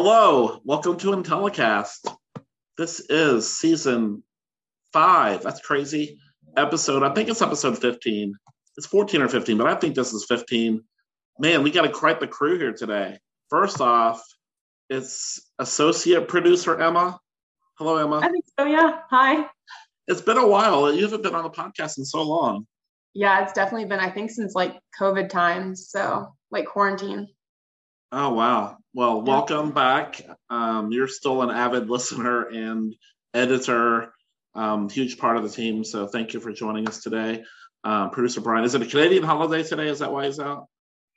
Hello, welcome to Intellicast. This is season five. That's crazy. Episode, I think it's episode 15. It's 14 or 15, but I think this is 15. Man, we got to quite the crew here today. First off, it's associate producer Emma. Hello, Emma. I think so, yeah. Hi. It's been a while. You haven't been on the podcast in so long. Yeah, it's definitely been, I think, since like COVID times. So, like quarantine. Oh, wow. Well, welcome back. Um, you're still an avid listener and editor, um, huge part of the team. So thank you for joining us today. Um, Producer Brian, is it a Canadian holiday today? Is that why he's out?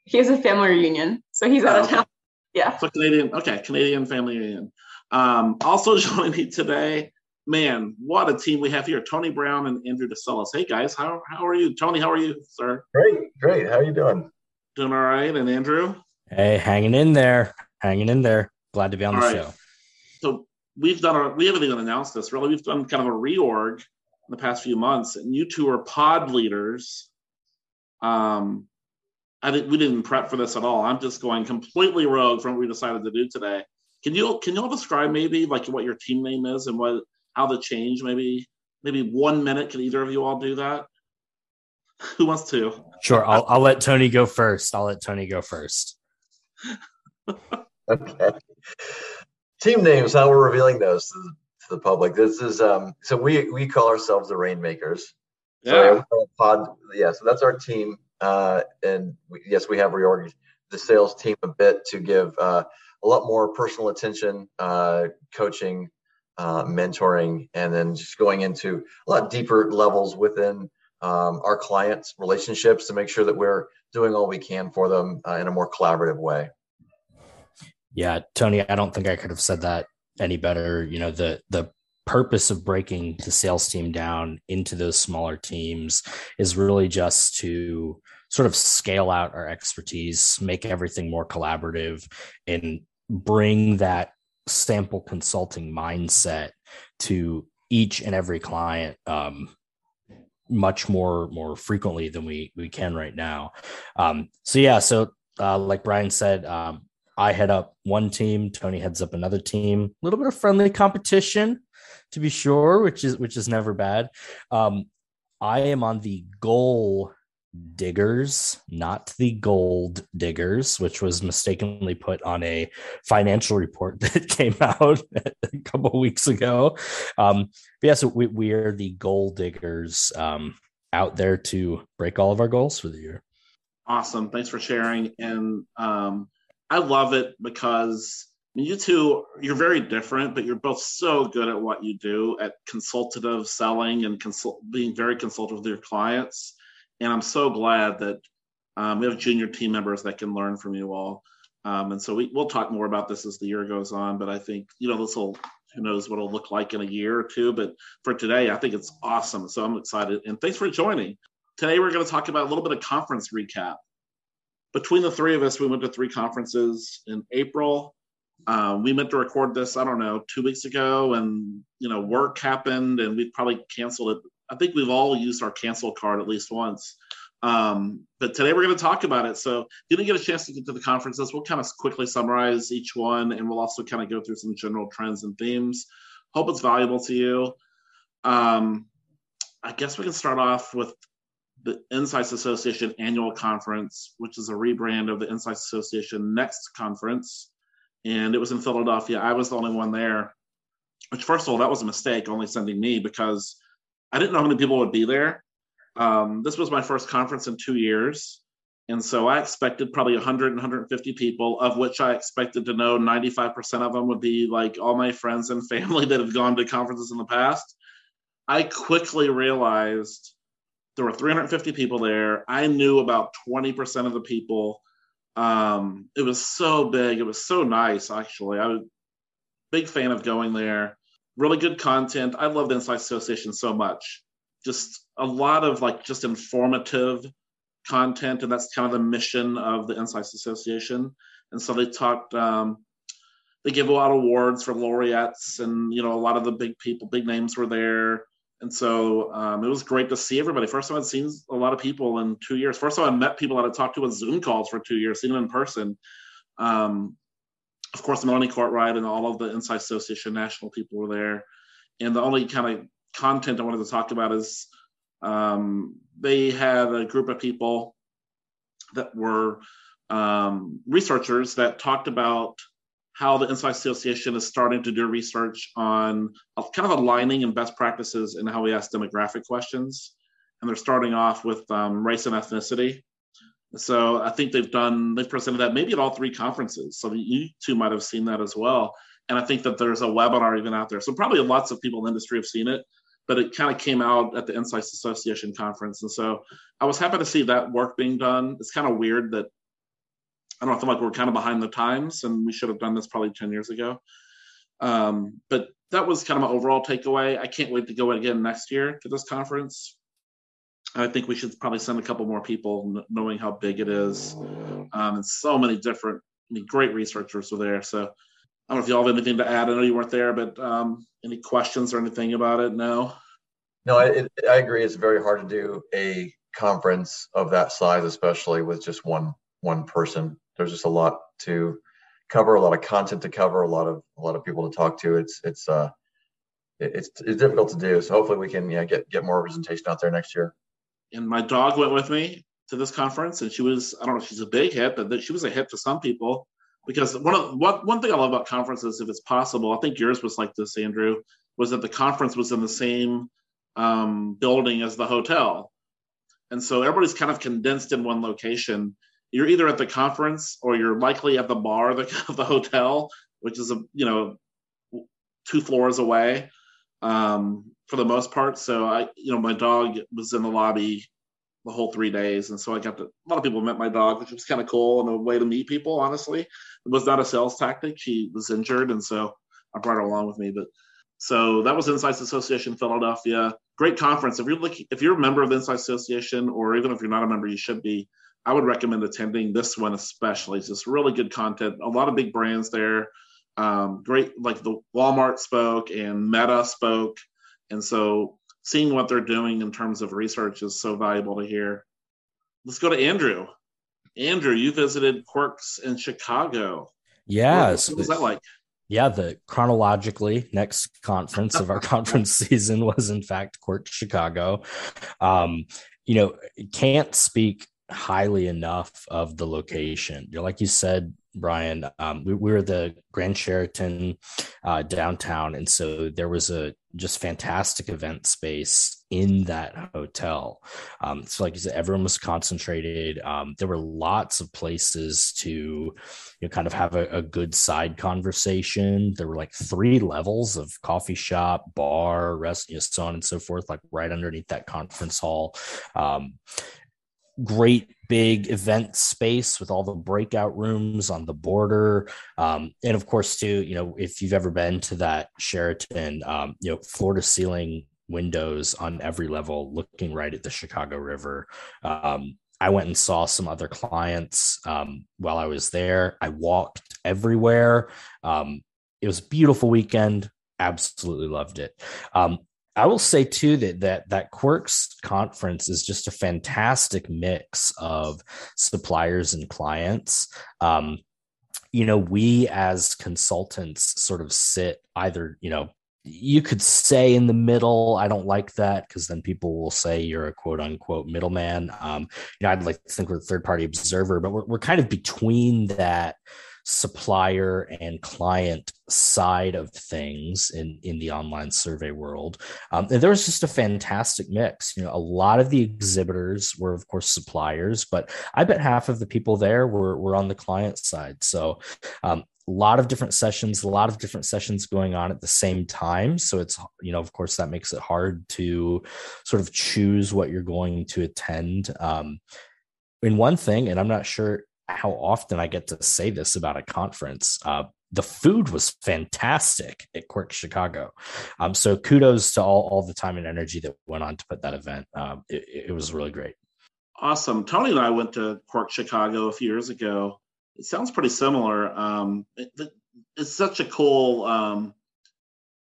He has a family reunion, so he's out Oh, of okay. town. Yeah. So Canadian, okay, Canadian family reunion. Um, also joining me today, man, what a team we have here. Tony Brown and Andrew DeSellis. Hey guys, how, how are you? Tony, how are you, sir? Great, great. How are you doing? Doing all right? And Andrew? Hey, hanging in there, hanging in there. Glad to be on the All right. show. so we've done a we haven't even announced this really we've done kind of a reorg in the past few months and you two are pod leaders um i didn't we didn't prep for this at all i'm just going completely rogue from what we decided to do today can you can you all describe maybe like what your team name is and what how the change maybe maybe one minute can either of you all do that who wants to Sure, I'll, I'll let Tony go first. I'll let Tony go first. Okay. Team names, how we're revealing those to the, to the public. This is um so we we call ourselves the Rainmakers. So yeah, we pod yeah, so that's our team. Uh and we, yes, we have reorganized the sales team a bit to give uh a lot more personal attention, uh coaching, uh mentoring, and then just going into a lot deeper levels within um, our clients' relationships to make sure that we're doing all we can for them uh, in a more collaborative way. Yeah, Tony, I don't think I could have said that any better. You know, the the purpose of breaking the sales team down into those smaller teams is really just to sort of scale out our expertise, make everything more collaborative, and bring that sample consulting mindset to each and every client um, much more more frequently than we we can right now. Um, so yeah, so uh, like Brian said, um, I head up one team, Tony heads up another team. A little bit of friendly competition, to be sure, which is which is never bad. Um, I am on the goal diggers, not the gold diggers, which was mistakenly put on a financial report that came out a couple weeks ago. Um, but yeah, so we, we are the goal diggers um, out there to break all of our goals for the year. Awesome. Thanks for sharing. And um, I love it because you two, you're very different, but you're both so good at what you do at consultative selling and consult, being very consultative with your clients. And I'm so glad that um, we have junior team members that can learn from you all. Um, and so we, we'll talk more about this as the year goes on. But I think, you know, this will, who knows what it'll look like in a year or two. But for today, I think it's awesome. So I'm excited. And thanks for joining. Today, we're going to talk about a little bit of conference recap. Between the three of us, we went to three conferences in April. Um, we meant to record this, I don't know, two weeks ago, and you know, work happened, and we probably canceled it. I think we've all used our cancel card at least once. Um, but today we're going to talk about it. So, if you didn't get a chance to get to the conferences, we'll kind of quickly summarize each one, and we'll also kind of go through some general trends and themes. Hope it's valuable to you. Um, I guess we can start off with the Insights Association annual conference, which is a rebrand of the Insights Association Next conference. And it was in Philadelphia. I was the only one there, which, first of all, that was a mistake, only sending me because I didn't know how many people would be there. Um, this was my first conference in two years. And so I expected probably 100 and 150 people, of which I expected to know 95% of them would be like all my friends and family that have gone to conferences in the past. I quickly realized there were 350 people there. I knew about 20% of the people. Um, it was so big. It was so nice, actually. I was big fan of going there. Really good content. I love the Insight Association so much. Just a lot of like just informative content, and that's kind of the mission of the Insights Association. And so they talked. Um, they give a lot of awards for laureates, and you know a lot of the big people, big names were there. And so um, it was great to see everybody. First time I'd seen a lot of people in two years. First time I met people that I talked to on Zoom calls for two years, seen them in person. Um, of course, Melanie Courtright and all of the Insight Association national people were there. And the only kind of content I wanted to talk about is um, they had a group of people that were um, researchers that talked about how the Insight Association is starting to do research on kind of aligning and best practices in how we ask demographic questions. And they're starting off with um, race and ethnicity. So I think they've done, they've presented that maybe at all three conferences. So you two might have seen that as well. And I think that there's a webinar even out there. So probably lots of people in the industry have seen it, but it kind of came out at the Insights Association conference. And so I was happy to see that work being done. It's kind of weird that I don't feel like we're kind of behind the times and we should have done this probably 10 years ago. Um, but that was kind of my overall takeaway. I can't wait to go again next year to this conference. I think we should probably send a couple more people, knowing how big it is, um, and so many different, I mean, great researchers were there. So I don't know if y'all have anything to add. I know you weren't there, but um, any questions or anything about it? No. No, I, I agree. It's very hard to do a conference of that size, especially with just one one person. There's just a lot to cover, a lot of content to cover, a lot of a lot of people to talk to. It's it's uh it's it's difficult to do. So hopefully we can yeah get get more representation out there next year and my dog went with me to this conference, and she was I don't know if she's a big hit, but she was a hit for some people because one of one one thing I love about conferences, if it's possible, I think yours was like this, Andrew, was that the conference was in the same um, building as the hotel, and so everybody's kind of condensed in one location. You're either at the conference or you're likely at the bar of the, of the hotel, which is a you know two floors away um, for the most part. So I, you know, my dog was in the lobby the whole three days, and so I got to. A lot of people met my dog, which was kind of cool and a way to meet people. Honestly, it was not a sales tactic. She was injured, and so I brought her along with me. But so that was Insights Association Philadelphia. Great conference. If you're looking, if you're a member of the Insights Association, or even if you're not a member, you should be. I would recommend attending this one especially. It's just really good content. A lot of big brands there. Um, great like the walmart spoke and meta spoke. And so seeing what they're doing in terms of research is so valuable to hear. Let's go to andrew. Andrew you visited quirks in chicago. Yeah what, was that like? Yeah, the chronologically next conference of our conference season was in fact Quirk Chicago. Um, you know, can't speak highly enough of the location. You know, like you said, Brian, um, we, we, were the Grand Sheraton uh, downtown, and so there was a just fantastic event space in that hotel. Um, so, like you said, everyone was concentrated. Um, there were lots of places to, you know, kind of have a, a, good side conversation. There were like three levels of coffee shop, bar, rest, you know, so on and so forth, like right underneath that conference hall. Um, great big event space with all the breakout rooms on the border. Um, and of course too you know if you've ever been to that sheraton um, you know floor to ceiling windows on every level looking right at the chicago river. Um, i went and saw some other clients um, while i was there. I walked everywhere. Um, it was a beautiful weekend. Absolutely loved it. Um, I will say too that that that Quirks conference is just a fantastic mix of suppliers and clients. Um, you know, we as consultants sort of sit either, you know, you could say in the middle. I don't like that because then people will say you're a quote unquote middleman. Um, you know, I'd like to think we're a third party observer, but we're, we're kind of between that supplier and client side of things in in the online survey world. Um, and there was just a fantastic mix. You know a lot of the exhibitors were of course suppliers but i bet half of the people there were were on the client side. So um, a lot of different sessions a lot of different sessions going on at the same time. So it's you know of course that makes it hard to sort of choose what you're going to attend. Um, in one thing and i'm not sure how often I get to say this about a conference. Uh, the food was fantastic at Quirk Chicago. Um, so kudos to all, all the time and energy that went on to put that event. Um, it, it, was really great. Awesome. Tony and I went to Quirk Chicago a few years ago. It sounds pretty similar. Um, it, it's such a cool. Um,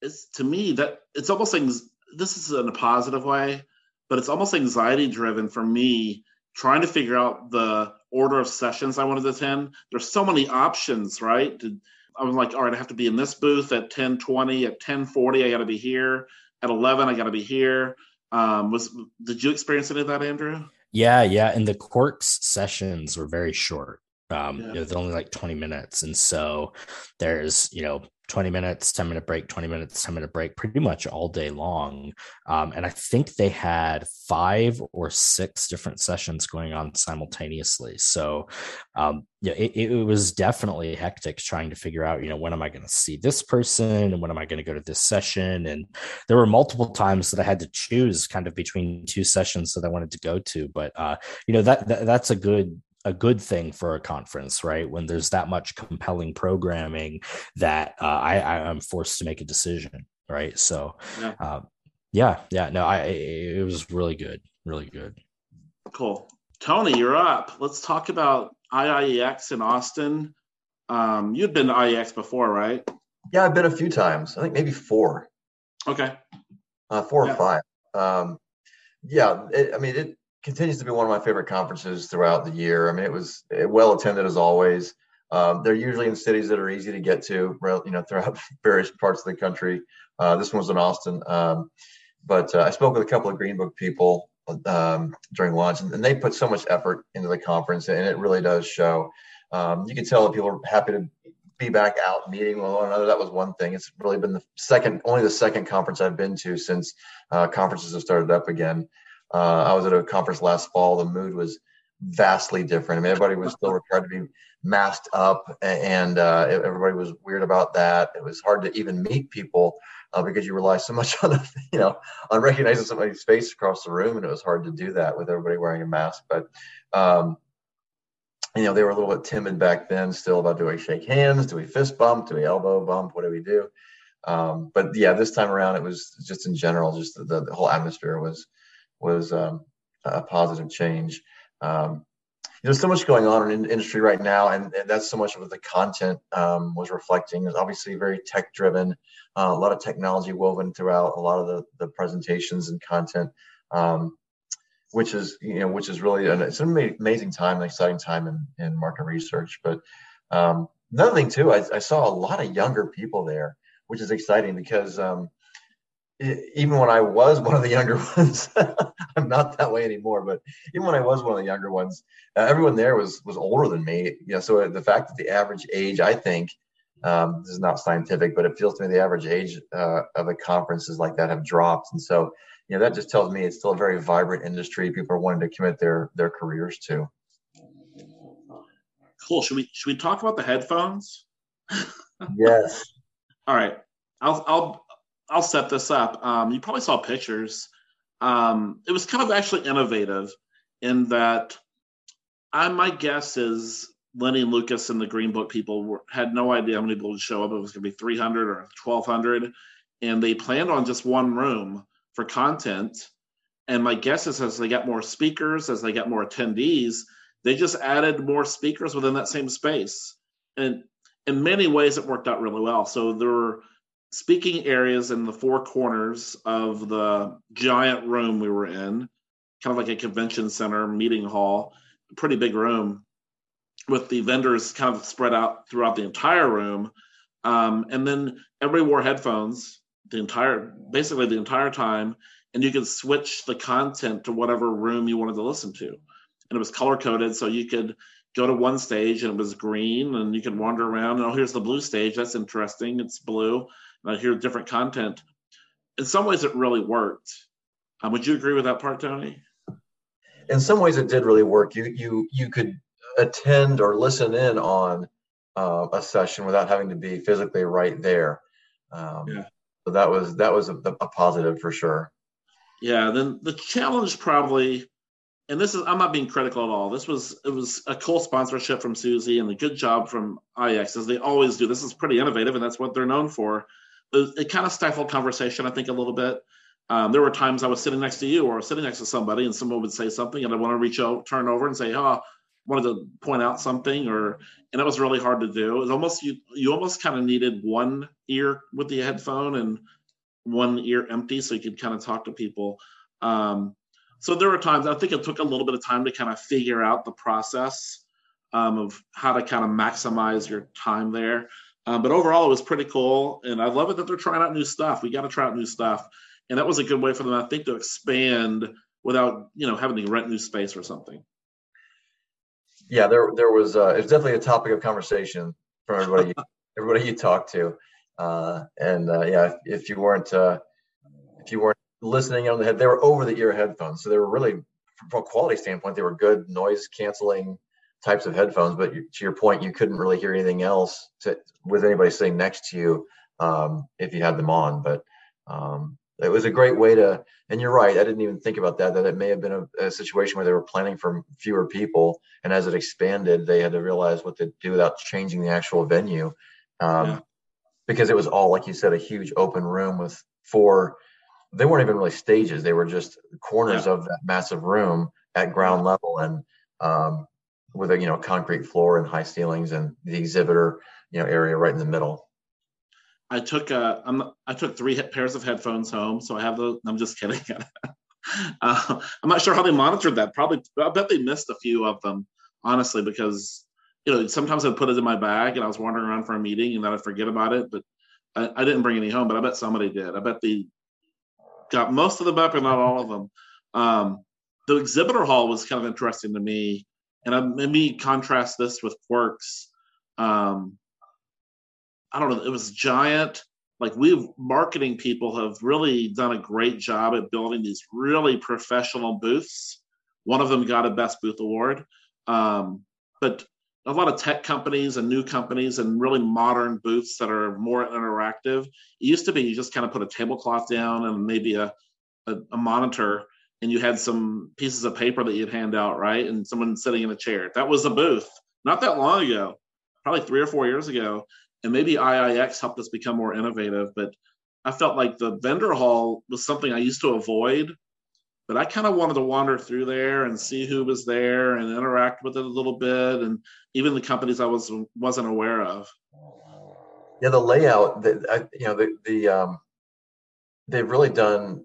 it's to me that it's almost like this is in a positive way, but it's almost anxiety driven for me trying to figure out the order of sessions I wanted to attend. There's so many options, right? I was like, all right, I have to be in this booth at 1020, at 1040, I got to be here. At 11, I got to be here. Um, was did you experience any of that, Andrew? Yeah, yeah. And the Quirks sessions were very short. Um, yeah. you know, they're only like 20 minutes. And so there's, you know, 20 minutes, 10 minute break, 20 minutes, 10 minute break, pretty much all day long. Um, and I think they had five or six different sessions going on simultaneously. So, um, yeah, it, it, was definitely hectic trying to figure out, you know, when am I going to see this person and when am I going to go to this session? And there were multiple times that I had to choose kind of between two sessions that I wanted to go to. But, uh, you know, that, that that's a good a good thing for a conference, right? When there's that much compelling programming that uh, I, I am forced to make a decision, right? So, yeah. Uh, yeah, yeah, no, I it was really good, really good. Cool, Tony, you're up. Let's talk about IIEX in Austin. Um, you'd been to IIEX before, right? Yeah, I've been a few times. I think maybe four. Okay. Uh, four yeah. or five. Um, yeah, it, I mean, it continues to be one of my favorite conferences throughout the year. I mean, it was well attended as always. Um, they're usually in cities that are easy to get to, you know, throughout various parts of the country. Uh, this one was in Austin, um, but uh, I spoke with a couple of Green Book people um, during lunch, and, and, they put so much effort into the conference, and it really does show. Um, you can tell that people are happy to be back out meeting with one another. That was one thing. It's really been the second, only the second conference I've been to since uh, conferences have started up again. Uh, I was at a conference last fall. The mood was vastly different. I mean, everybody was still required to be masked up, and uh, everybody was weird about that. It was hard to even meet people uh, because you rely so much on you know on recognizing somebody's face across the room, and it was hard to do that with everybody wearing a mask. But um, you know, they were a little bit timid back then, still about do we shake hands, do we fist bump, do we elbow bump, what do we do? Um, but yeah, this time around, it was just in general, just the, the whole atmosphere was was um, a positive change. Um, there's so much going on in industry right now, and, and that's so much of what the content um, was reflecting. It's obviously very tech driven, uh, a lot of technology woven throughout a lot of the, the presentations and content, um, which is you know which is really an, it's an amazing time, an exciting time in, in market research. But um, another thing too, I, I, saw a lot of younger people there, which is exciting because um, even when I was one of the younger ones, I'm not that way anymore. But even when I was one of the younger ones, uh, everyone there was was older than me. You know, so the fact that the average age, I think, um, this is not scientific, but it feels to me the average age uh, of the conferences like that have dropped, and so you know that just tells me it's still a very vibrant industry. People are wanting to commit their their careers to. Cool. Should we should we talk about the headphones? yes. All right. I'll I'll I'll set this up. Um, you probably saw pictures. Um, it was kind of actually innovative in that I my guess is Lenny Lucas and the Green Book people were, had no idea how many people would show up. It was going to be 300 or 1,200, and they planned on just one room for content. And my guess is as they got more speakers, as they got more attendees, they just added more speakers within that same space. And in many ways, it worked out really well. So there were speaking areas in the four corners of the giant room we were in, kind of like a convention center meeting hall, pretty big room with the vendors kind of spread out throughout the entire room. Um, and then everybody wore headphones the entire, basically the entire time, and you could switch the content to whatever room you wanted to listen to. And it was color coded, so you could go to one stage and it was green, and you can wander around. And oh, here's the blue stage. That's interesting. It's blue and I hear different content. In some ways, it really worked. Um, would you agree with that part, Tony? In some ways, it did really work. You you you could attend or listen in on uh, a session without having to be physically right there. Um, yeah. So that was that was a, a positive for sure. Yeah. Then the challenge probably and this is I'm not being critical at all. This was it was a cool sponsorship from Suzy and a good job from IIEX as they always do. This is pretty innovative and that's what they're known for it, it kind of stifled conversation, I think, a little bit. Um, there were times I was sitting next to you or sitting next to somebody, and someone would say something, and I want to reach out, turn over, and say, "Oh, wanted to point out something," or and it was really hard to do. It almost you you almost kind of needed one ear with the headphone and one ear empty, so you could kind of talk to people. Um, so there were times I think it took a little bit of time to kind of figure out the process um, of how to kind of maximize your time there. Um, but overall, it was pretty cool, and I love it that they're trying out new stuff. We got to try out new stuff, and that was a good way for them, I think, to expand without you know having to rent new space or something. Yeah, there there was uh, it's definitely a topic of conversation for everybody everybody you talked to, uh, and uh, yeah, if, if you weren't uh, if you weren't listening on the head, they were over the ear headphones, so they were really from a quality standpoint, they were good noise canceling types of headphones. But to your point, you couldn't really hear anything else to, with anybody sitting next to you um, if you had them on. But um, it was a great way to. And you're right, I didn't even think about that. That it may have been a, a situation where they were planning for fewer people, and as it expanded, they had to realize what to do without changing the actual venue. Um, yeah. Because it was all, like you said, a huge open room with four they weren't even really stages. They were just corners yeah. of that massive room at ground level and um, with a you know concrete floor and high ceilings and the exhibitor you know area right in the middle. I took uh I'm, i took three pairs of headphones home so i have those i'm just kidding. Uh, i'm not sure how they monitored that. Probably i bet they missed a few of them honestly because you know sometimes i'd put it in my bag and i was wandering around for a meeting and then i'd forget about it but I, I didn't bring any home but i bet somebody did. I bet the got most of them up, but not all of them. Um, the exhibitor hall was kind of interesting to me, and I, maybe contrast this with Quirks. Um, I don't know. It was giant. Like we marketing people have really done a great job at building these really professional booths. One of them got a best booth award. Um, but a lot of tech companies and new companies and really modern booths that are more interactive. It used to be you just kind of put a tablecloth down and maybe a, a, a, monitor and you had some pieces of paper that you'd hand out, right? And someone sitting in a chair. That was a booth not that long ago, probably three or four years ago. And maybe IIEX helped us become more innovative, but I felt like the vendor hall was something I used to avoid but I kind of wanted to wander through there and see who was there and interact with it a little bit, and even the companies I was wasn't aware of. Yeah, the layout, the, you know, the the um, they've really done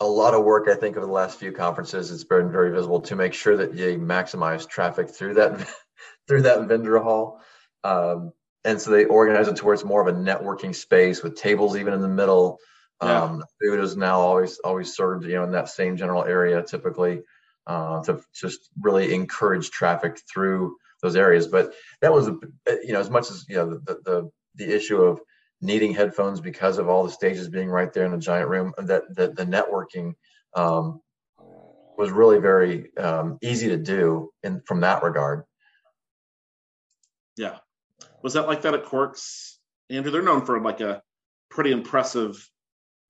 a lot of work. I think over the last few conferences, it's been very visible to make sure that you maximize traffic through that through that vendor hall. Um, and so they organize it towards more of a networking space with tables even in the middle yeah. Um, food is now always always served, you know, in that same general area typically uh, to just really encourage traffic through those areas. But that was, you know, as much as you know the the, the issue of needing headphones because of all the stages being right there in a giant room. That the, the networking um, was really very um, easy to do in from that regard. Yeah, was that like that at Quirks, Andrew? They're known for like a pretty impressive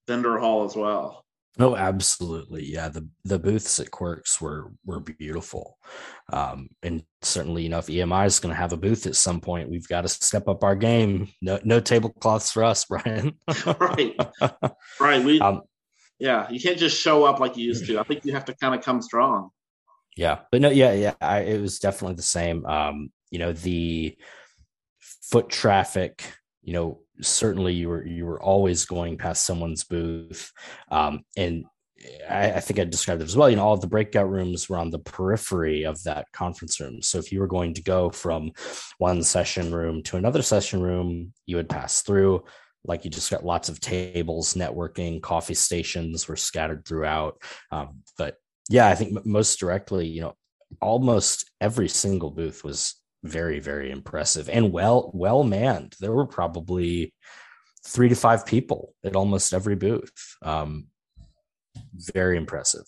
vendor hall as well. Oh, absolutely. Yeah. The the booths at Quirks were were beautiful. Um, and certainly, you know, if EMI is going to have a booth at some point, we've got to step up our game. No no tablecloths for us, Brian. right. Right. We um, yeah, you can't just show up like you used to. I think you have to kind of come strong. Yeah. But no, yeah, yeah. I, it was definitely the same. Um, you know, the foot traffic, you know, certainly you were you were always going past someone's booth um, and I, I, think I described it as well. You know, all the breakout rooms were on the periphery of that conference room. So if you were going to go from one session room to another session room, you would pass through. Like you just got lots of tables, networking, coffee stations were scattered throughout. Um, but yeah, I think most directly, you know, almost every single booth was very very impressive and well well manned. There were probably three to five people at almost every booth. Um, very impressive.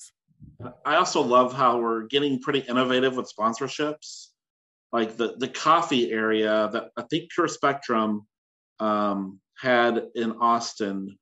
I also love how we're getting pretty innovative with sponsorships. Like the the coffee area that i think PureSpectrum um, had in austin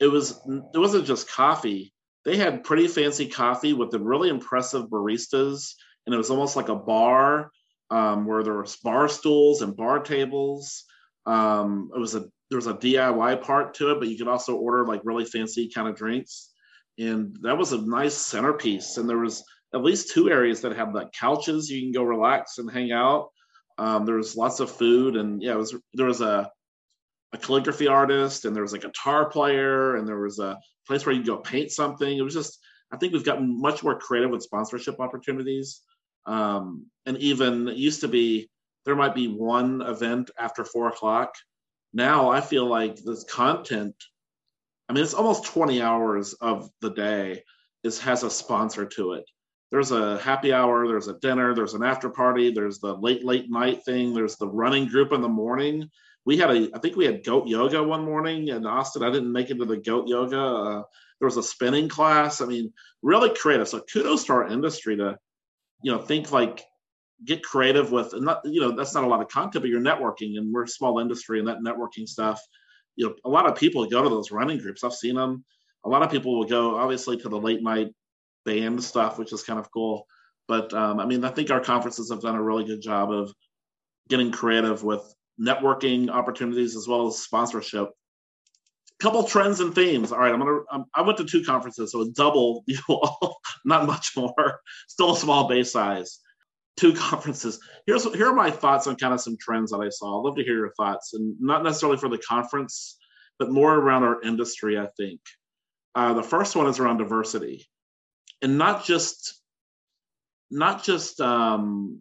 it was it wasn't just coffee. They had pretty fancy coffee with the really impressive baristas and it was almost like a bar um, where there was bar stools and bar tables. Um, it was a there was a DIY part to it, but you could also order like really fancy kind of drinks, and that was a nice centerpiece. And there was at least two areas that had like couches you can go relax and hang out. Um, there was lots of food, and yeah, it was there was a a calligraphy artist, and there was a guitar player, and there was a place where you go paint something. It was just I think we've gotten much more creative with sponsorship opportunities. Um, and even it used to be there might be one event after four o'clock, now I feel like this content, I mean, it's almost 20 hours of the day is has a sponsor to it. There's a happy hour, there's a dinner, there's an after party, there's the late, late night thing, there's the running group in the morning. We had a, I think we had goat yoga one morning in Austin. I didn't make it to the goat yoga. Uh, there was a spinning class. I mean, really creative. So kudos to our industry to, you know, think like get creative with and not you know that's not a lot of content but you're networking and we're a small industry and that networking stuff you know a lot of people go to those running groups. I've seen them a lot of people will go obviously to the late night band stuff which is kind of cool. But um, i mean i think our conferences have done a really good job of getting creative with networking opportunities as well as sponsorship couple trends and themes all right i'm gonna um, i went to two conferences so it's double you all not much more still a small base size two conferences. Here's here are my thoughts on kind of some trends that I saw. I'd love to hear your thoughts, and not necessarily for the conference, but more around our industry. I think uh, the first one is around diversity, and not just not just um,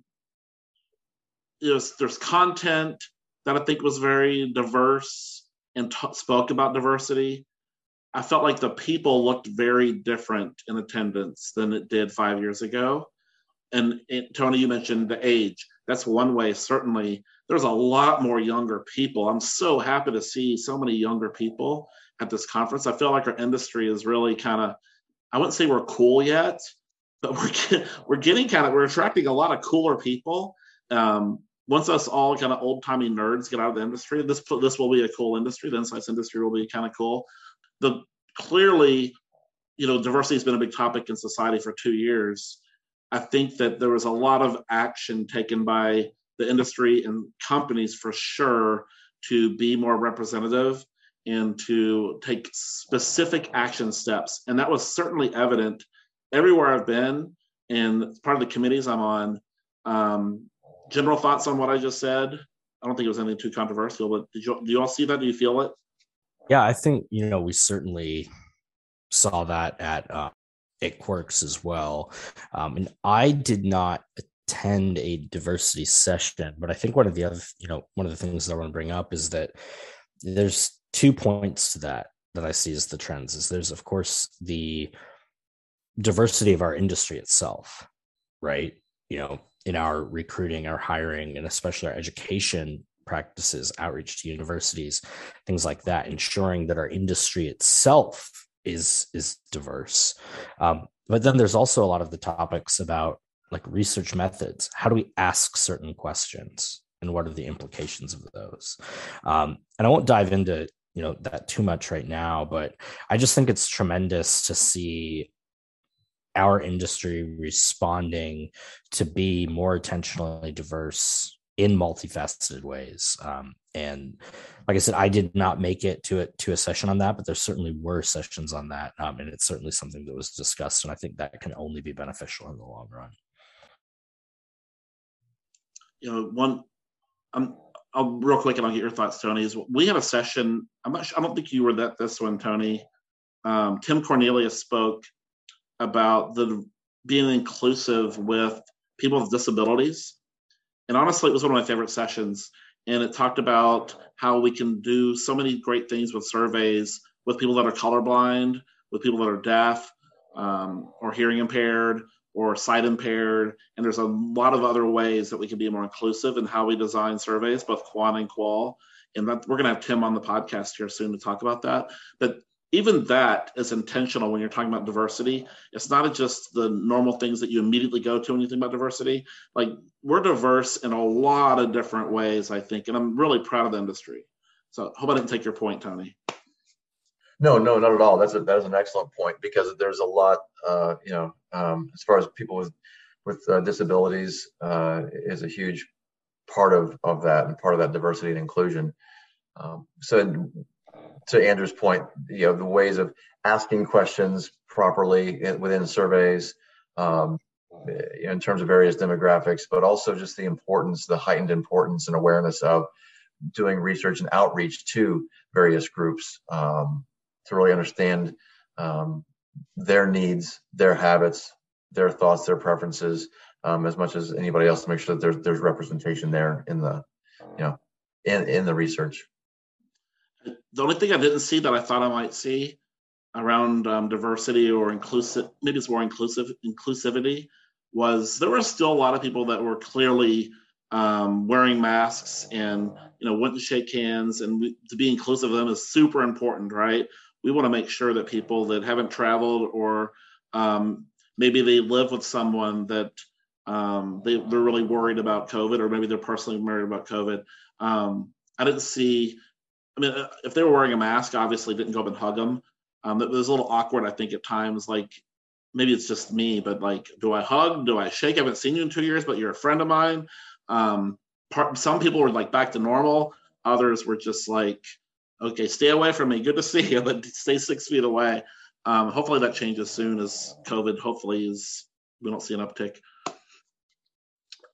there's content that I think was very diverse and t- spoke about diversity. I felt like the people looked very different in attendance than it did five years ago and, Tony, you mentioned the age. That's one way. Certainly, there's a lot more younger people. I'm so happy to see so many younger people at this conference. I feel like our industry is really kind of, I wouldn't say we're cool yet, but we're get, we're getting kind of we're attracting a lot of cooler people. Um, once us all kind of old timey nerds get out of the industry, this this will be a cool industry. The insights industry will be kind of cool. The clearly, you know, diversity has been a big topic in society for two years. I think that there was a lot of action taken by the industry and companies for sure to be more representative and to take specific action steps. And that was certainly evident everywhere I've been and part of the committees I'm on. Um, general thoughts on what I just said? I don't think it was anything too controversial, but did you do you all see that? Do you feel it? Yeah, I think you know we certainly saw that at uh, it Quirks as well. Um, and I did not attend a diversity session, but I think one of the other, you know, one of the things that I want to bring up is that there's two points to that that I see as the trends. Is there's of course the diversity of our industry itself, right? You know, in our recruiting, our hiring, and especially our education practices, outreach to universities, things like that, ensuring that our industry itself is is diverse. Um, but then there's also a lot of the topics about like research methods. How do we ask certain questions, and what are the implications of those? Um, and I won't dive into you know that too much right now, but I just think it's tremendous to see our industry responding to be more intentionally diverse in multifaceted ways. Um, and like I said, I did not make it to it to a session on that, but there certainly were sessions on that, um, and it's certainly something that was discussed. And I think that can only be beneficial in the long run. You know, one, um, I'll real quick, and I'll get your thoughts, Tony. Is we had a session. I'm not. Sure, I don't think you were that this one, Tony. Um, Tim Cornelius spoke about the being inclusive with people with disabilities and honestly, it was one of my favorite sessions. And it talked about how we can do so many great things with surveys with people that are colorblind, with people that are deaf um, or hearing impaired or sight impaired. And there's a lot of other ways that we can be more inclusive in how we design surveys, both quant and qual. And that, we're going to have Tim on the podcast here soon to talk about that. But even that is intentional when you're talking about diversity. It's not just the normal things that you immediately go to when you think about diversity. Like we're diverse in a lot of different ways, I think, and I'm really proud of the industry. So hope I didn't take your point, Tony. No, no, not at all. That's a that is an excellent point because there's a lot, uh, you know, um, as far as people with with uh, disabilities uh, is a huge part of of that and part of that diversity and inclusion. Um, so to Andrew's point, you know, the ways of asking questions properly in, within surveys, um, in terms of various demographics, but also just the importance, the heightened importance and awareness of doing research and outreach to various groups um, to really understand um, their needs, their habits, their thoughts, their preferences, um, as much as anybody else to make sure that there's there's representation there in the, you know, in in the research. The only thing I didn't see that I thought I might see around um, diversity or inclusive, maybe it's more inclusive inclusivity, was there were still a lot of people that were clearly um, wearing masks and you know wouldn't shake hands and we, to be inclusive of them is super important, right? We want to make sure that people that haven't traveled or um, maybe they live with someone that um, they, they're really worried about COVID, or maybe they're personally worried about COVID. Um, I didn't see. I mean, uh, if they were wearing a mask, obviously didn't go up and hug them. Um, it was a little awkward, I think, at times. Like maybe it's just me, but like, do I hug? Do I shake? I haven't seen you in two years, but you're a friend of mine. Um, part, some people were like back to normal. Others were just like, okay, stay away from me. Good to see you, but stay six feet away. Um, hopefully that changes soon as COVID hopefully is we don't see an uptick.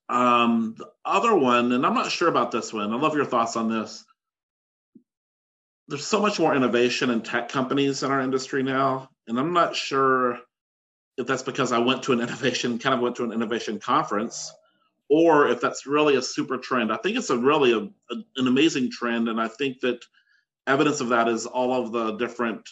Um, the other one, and I'm not sure about this one. I love your thoughts on this. There's so much more innovation in tech companies in our industry now, and I'm not sure if that's because I went to an innovation, kind of went to an innovation conference, or if that's really a super trend. I think it's a really a, a, an amazing trend, and I think that evidence of that is all of the different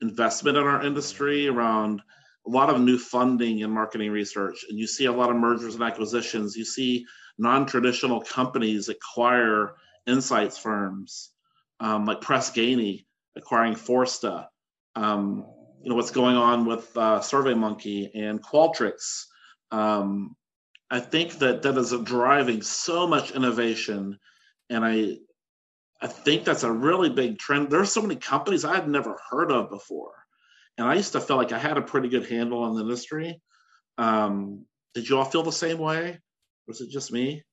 investment in our industry around a lot of new funding in marketing research, and you see a lot of mergers and acquisitions. You see non-traditional companies acquire insights firms um, like Press Ganey acquiring Forsta. Um, you know what's going on with uh, SurveyMonkey and Qualtrics. Um, I think that that is driving so much innovation, and I I think that's a really big trend. There's so many companies I had never heard of before, and I used to feel like I had a pretty good handle on the industry. Um, did you all feel the same way, or was it just me?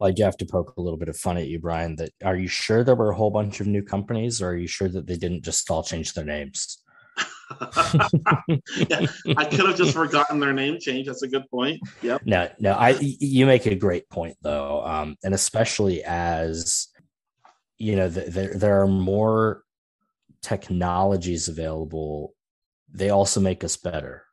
I do have to poke a little bit of fun at you, Brian. That are you sure there were a whole bunch of new companies, or are you sure that they didn't just all change their names? yeah, I could have just forgotten their name change. That's a good point. Yep. No, no, I you make a great point though, um, and especially as you know, the, there there are more technologies available. They also make us better,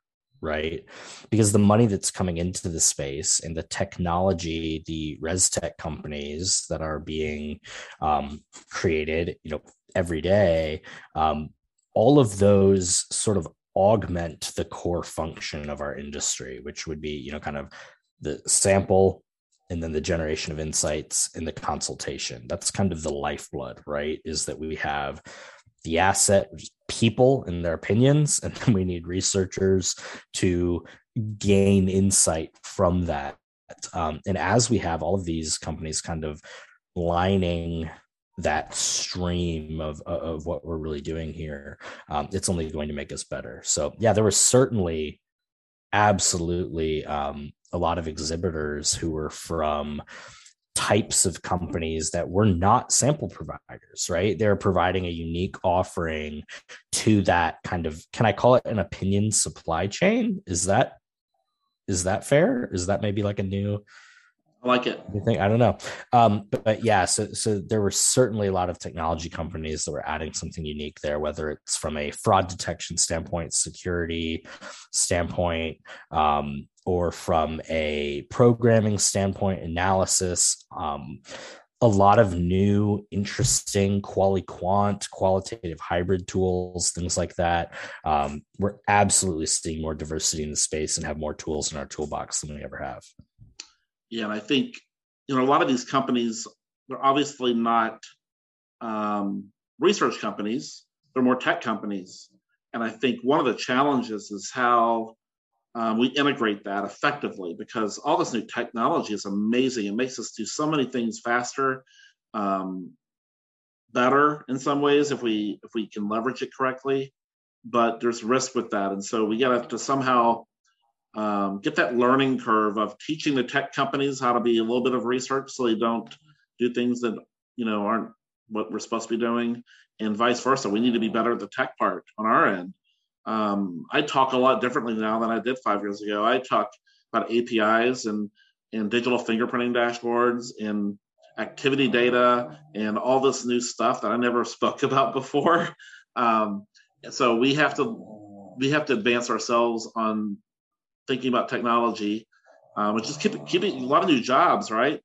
right? Because the money that's coming into the space and the technology, the res tech companies that are being um, created, you know, every day, um, all of those sort of augment the core function of our industry, which would be, you know, kind of the sample and then the generation of insights and the consultation. That's kind of the lifeblood, right? Is that we have the asset, people and their opinions, and then we need researchers to gain insight from that. Um, and as we have all of these companies kind of lining that stream of of what we're really doing here, um, it's only going to make us better. So yeah, there was certainly absolutely um, a lot of exhibitors who were from types of companies that were not sample providers, right? They're providing a unique offering to that kind of can I call it an opinion supply chain? Is that is that fair? Is that maybe like a new I like it. You think I don't know, um, but, but, yeah. So so there were certainly a lot of technology companies that were adding something unique there, whether it's from a fraud detection standpoint, security standpoint, um, or from a programming standpoint, analysis. Um, a lot of new, interesting quali quant, qualitative hybrid tools, things like that. Um, we're absolutely seeing more diversity in the space and have more tools in our toolbox than we ever have. And I think you know a lot of these companies they're obviously not um, research companies; they're more tech companies. And I think one of the challenges is how um, we integrate that effectively because all this new technology is amazing. It makes us do so many things faster, um, better in some ways if we if we can leverage it correctly. But there's risk with that, and so we got to somehow um, get that learning curve of teaching the tech companies how to be a little bit of research so they don't do things that you know aren't what we're supposed to be doing and vice versa. We need to be better at the tech part on our end. Um, i talk a lot differently now than i did five years ago. I talk about apis and and digital fingerprinting dashboards and activity data and all this new stuff that i never spoke about before. Um, so we have to we have to advance ourselves on thinking about technology, um, which is keeping keeping a lot of new jobs, right?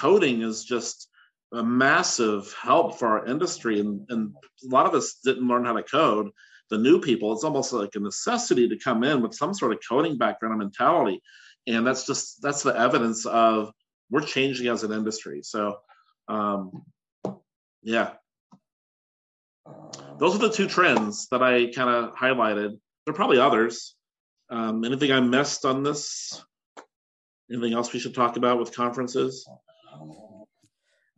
Coding is just a massive help for our industry. And, and a lot of us didn't learn how to code. The new people, it's almost like a necessity to come in with some sort of coding background and mentality. And that's just that's the evidence of we're changing as an industry. So um, yeah. Those are the two trends that I kind of highlighted. There are probably others. Um, anything I missed on this? Anything else we should talk about with conferences?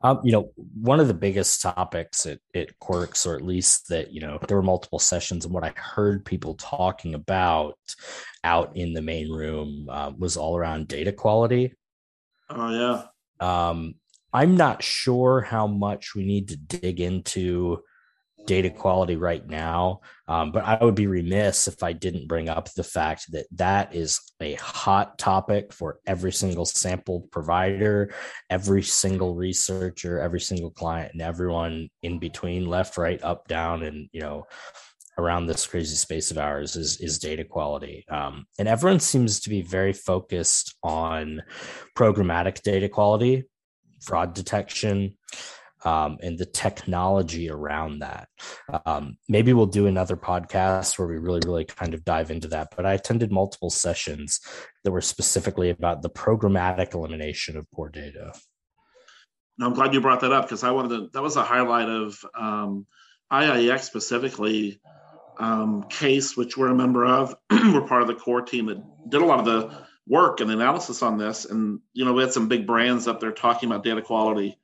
Um, you know, one of the biggest topics at, at Quirks, or at least that, you know, there were multiple sessions, and what I heard people talking about out in the main room uh, was all around data quality. Oh, yeah. Um, I'm not sure how much we need to dig into data quality right now. Um, but I would be remiss if I didn't bring up the fact that that is a hot topic for every single sample provider, every single researcher, every single client, and everyone in between, left, right, up, down, and you know, around this crazy space of ours is is data quality. Um, and everyone seems to be very focused on programmatic data quality, fraud detection um, and the technology around that. Um, maybe we'll do another podcast where we really, really kind of dive into that. But I attended multiple sessions that were specifically about the programmatic elimination of poor data. No, I'm glad you brought that up because I wanted to. That was a highlight of um, IIEX specifically um, CASE, which we're a member of. we're part of the core team that did a lot of the work and analysis on this. And you know, we had some big brands up there talking about data quality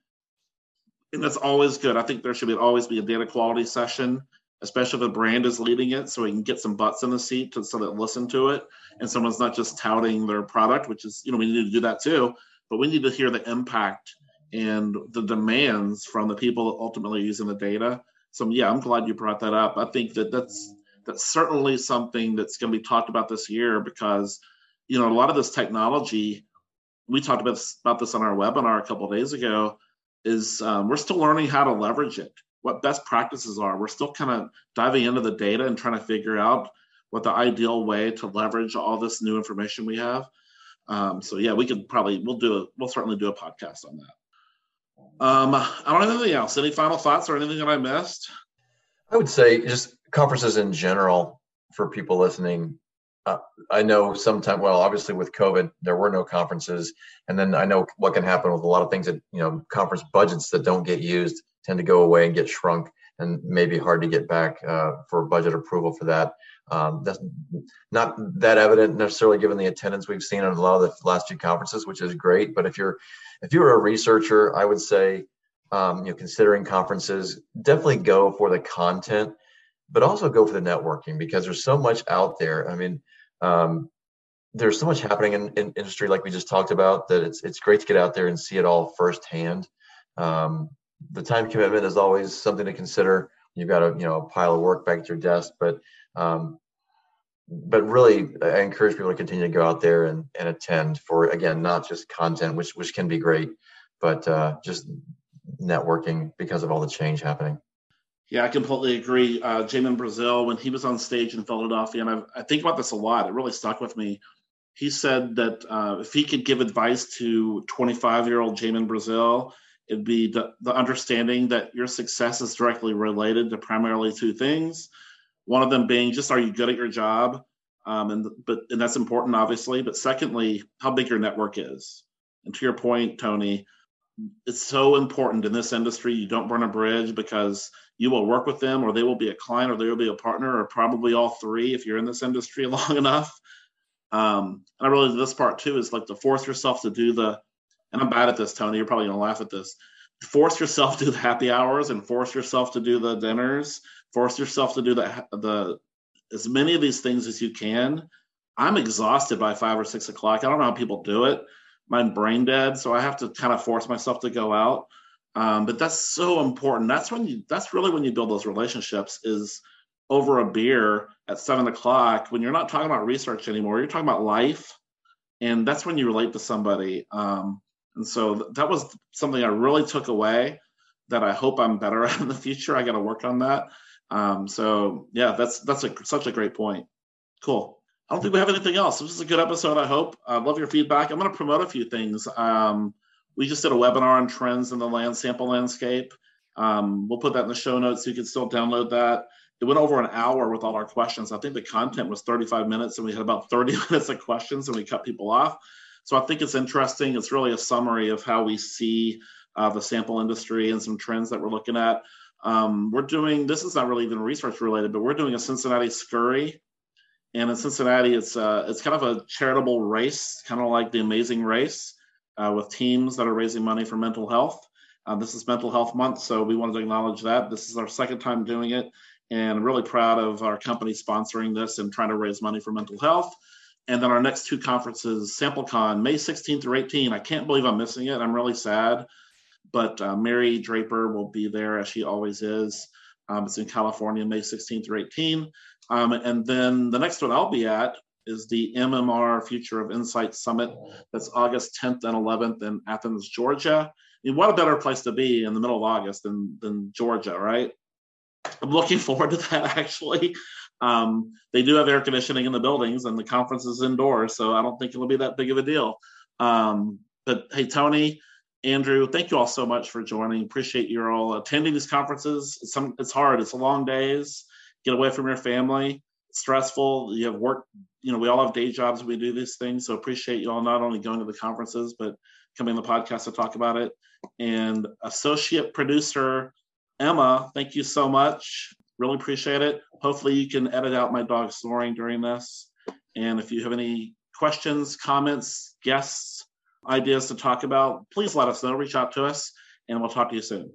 and that's always good. I think there should be always be a data quality session, especially if a brand is leading it, so we can get some butts in the seat to so that listen to it, and someone's not just touting their product, which is you know we need to do that too, but we need to hear the impact and the demands from the people ultimately using the data. So yeah, I'm glad you brought that up. I think that that's that's certainly something that's going to be talked about this year because you know a lot of this technology. We talked about this, about this on our webinar a couple days ago is um, we're still learning how to leverage it, what best practices are. We're still kind of diving into the data and trying to figure out what the ideal way to leverage all this new information we have. Um, so yeah, we could probably we'll do a we'll certainly do a podcast on that. Um, I don't have anything else. Any final thoughts or anything that I missed? I would say just conferences in general for people listening uh, I know sometimes, well, obviously with COVID, there were no conferences. And then I know what can happen with a lot of things that, you know, conference budgets that don't get used tend to go away and get shrunk and maybe hard to get back uh, for budget approval for that. Um, that's not that evident necessarily given the attendance we've seen at a lot of the last few conferences, which is great. But if you're, if you're a researcher, I would say, um, you know, considering conferences, definitely go for the content but also go for the networking because there's so much out there. I mean, um, there's so much happening in, in, industry, like we just talked about, that it's it's great to get out there and see it all firsthand. Um, the time commitment is always something to consider. You've got a you know a pile of work back at your desk, but um, but really, I encourage people to continue to go out there and, and attend for again not just content, which which can be great, but uh, just networking because of all the change happening. Yeah, I completely agree. Uh, Jamin Brazil, when he was on stage in Philadelphia, and I, I, think about this a lot, it really stuck with me. He said that uh, if he could give advice to 25 year old Jamin Brazil, it'd be the, the understanding that your success is directly related to primarily two things. One of them being just are you good at your job? Um, and but and that's important, obviously. But secondly, how big your network is. And to your point, Tony, it's so important in this industry. You don't burn a bridge because you will work with them or they will be a client or they will be a partner or probably all three if you're in this industry long enough. Um, and I really, this part too is like to force yourself to do the, and I'm bad at this, Tony, you're probably gonna laugh at this. Force yourself to do the happy hours and force yourself to do the dinners, force yourself to do the, the, as many of these things as you can. I'm exhausted by five or six o'clock. I don't know how people do it. I'm brain dead, so I have to kind of force myself to go out. Um, but that's so important. That's when you. That's really when you build those relationships. Is over a beer at seven o'clock when you're not talking about research anymore. You're talking about life, and that's when you relate to somebody. Um, and so th- that was something I really took away. That I hope I'm better at in the future. I got to work on that. Um, so yeah, that's that's a, such a great point. Cool. I don't think we have anything else. This is a good episode. I hope. I love your feedback. I'm going to promote a few things. Um, we just did a webinar on trends in the land sample landscape. Um, we'll put that in the show notes so you can still download that. It went over an hour with all our questions. I think the content was 35 minutes and we had about 30 minutes of questions and we cut people off. So I think it's interesting. It's really a summary of how we see uh, the sample industry and some trends that we're looking at. Um, we're doing this is not really even research related, but we're doing a Cincinnati Scurry, and in Cincinnati, it's uh, it's kind of a charitable race, kind of like the Amazing Race, uh, with teams that are raising money for mental health. Uh, this is Mental Health Month, so we wanted to acknowledge that. This is our second time doing it, and I'm really proud of our company sponsoring this and trying to raise money for mental health. And then our next two conferences, SampleCon, May 16th through 18. I can't believe I'm missing it. I'm really sad but uh, Mary Draper will be there as she always is. Um, it's in California, May 16th through 18. Um, and then the next one I'll be at is the MMR Future of Insight Summit. That's August 10th and 11th in Athens, Georgia. I mean, what a better place to be in the middle of August than, than Georgia, right? I'm looking forward to that actually. Um, they do have air conditioning in the buildings and the conference is indoors, so I don't think it'll be that big of a deal. Um, but hey, Tony, Andrew, thank you all so much for joining. Appreciate you all attending these conferences. It's, some, it's hard. It's long days. Get away from your family. It's stressful. You have work. You know, we all have day jobs. We do these things. So appreciate you all not only going to the conferences, but coming on the podcast to talk about it. And associate producer Emma, thank you so much. Really appreciate it. Hopefully, you can edit out my dog snoring during this. And if you have any questions, comments, guests, ideas to talk about, please let us know. Reach out to us, and we'll talk to you soon.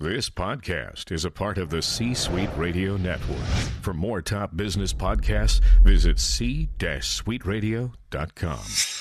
This podcast is a part of the C Suite Radio Network. For more top business podcasts, visit c-suiteradio.com.